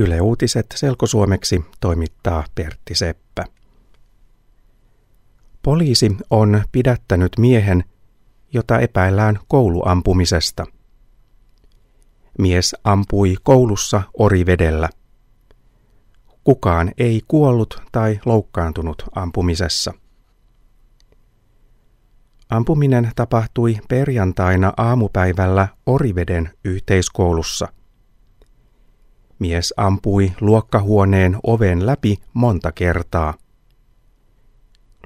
Yle Uutiset selkosuomeksi toimittaa Pertti Seppä. Poliisi on pidättänyt miehen, jota epäillään kouluampumisesta. Mies ampui koulussa Orivedellä. Kukaan ei kuollut tai loukkaantunut ampumisessa. Ampuminen tapahtui perjantaina aamupäivällä Oriveden yhteiskoulussa. Mies ampui luokkahuoneen oven läpi monta kertaa.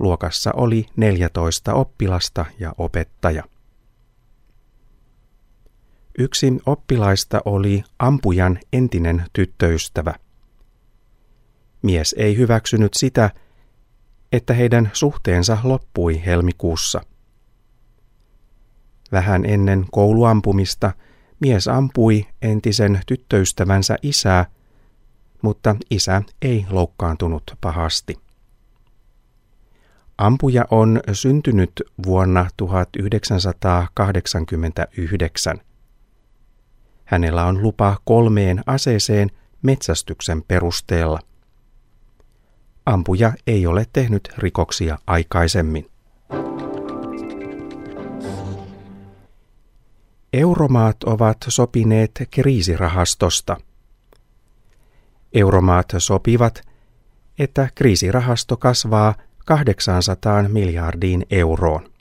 Luokassa oli 14 oppilasta ja opettaja. Yksi oppilaista oli ampujan entinen tyttöystävä. Mies ei hyväksynyt sitä, että heidän suhteensa loppui helmikuussa. Vähän ennen kouluampumista mies ampui entisen tyttöystävänsä isää, mutta isä ei loukkaantunut pahasti. Ampuja on syntynyt vuonna 1989. Hänellä on lupa kolmeen aseeseen metsästyksen perusteella. Ampuja ei ole tehnyt rikoksia aikaisemmin. Euromaat ovat sopineet kriisirahastosta. Euromaat sopivat, että kriisirahasto kasvaa 800 miljardiin euroon.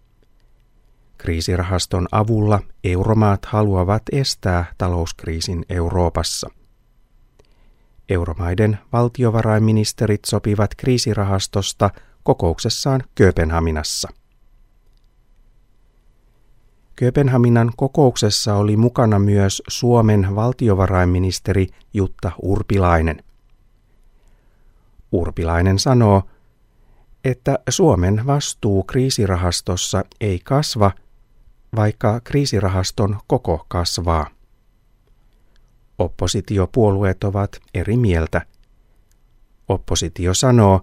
Kriisirahaston avulla euromaat haluavat estää talouskriisin Euroopassa. Euromaiden valtiovarainministerit sopivat kriisirahastosta kokouksessaan Kööpenhaminassa. Kööpenhaminan kokouksessa oli mukana myös Suomen valtiovarainministeri Jutta Urpilainen. Urpilainen sanoo, että Suomen vastuu kriisirahastossa ei kasva, vaikka kriisirahaston koko kasvaa. Oppositiopuolueet ovat eri mieltä. Oppositio sanoo,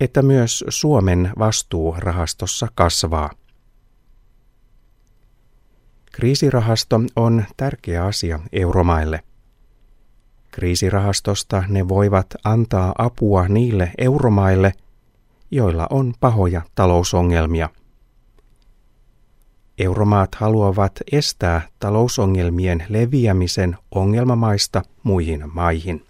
että myös Suomen vastuu rahastossa kasvaa. Kriisirahasto on tärkeä asia euromaille. Kriisirahastosta ne voivat antaa apua niille euromaille, joilla on pahoja talousongelmia. Euromaat haluavat estää talousongelmien leviämisen ongelmamaista muihin maihin.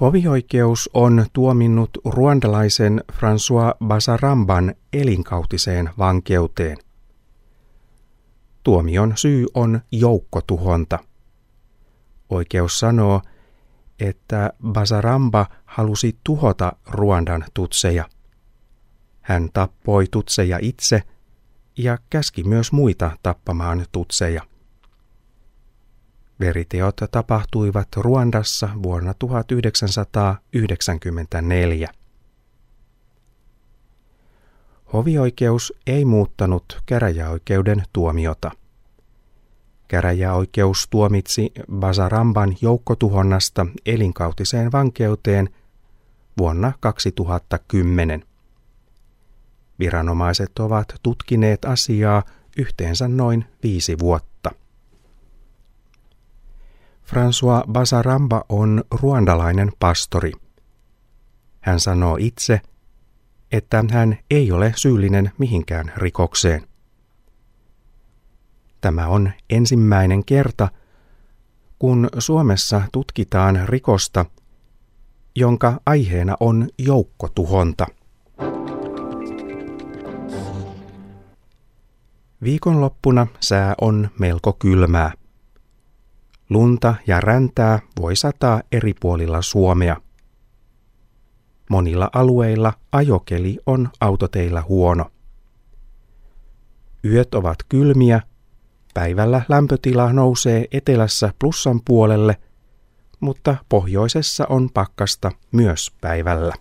Hovioikeus on tuominnut ruandalaisen François Basaramban elinkautiseen vankeuteen. Tuomion syy on joukkotuhonta. Oikeus sanoo, että Basaramba halusi tuhota Ruandan tutseja. Hän tappoi tutseja itse ja käski myös muita tappamaan tutseja. Veriteot tapahtuivat Ruandassa vuonna 1994. Hovioikeus ei muuttanut käräjäoikeuden tuomiota. Käräjäoikeus tuomitsi Basaramban joukkotuhonnasta elinkautiseen vankeuteen vuonna 2010. Viranomaiset ovat tutkineet asiaa yhteensä noin viisi vuotta. François Basaramba on ruandalainen pastori. Hän sanoo itse, että hän ei ole syyllinen mihinkään rikokseen. Tämä on ensimmäinen kerta, kun Suomessa tutkitaan rikosta, jonka aiheena on joukkotuhonta. Viikonloppuna sää on melko kylmää. Lunta ja räntää voi sataa eri puolilla Suomea. Monilla alueilla ajokeli on autoteillä huono. Yöt ovat kylmiä, päivällä lämpötila nousee etelässä plussan puolelle, mutta pohjoisessa on pakkasta myös päivällä.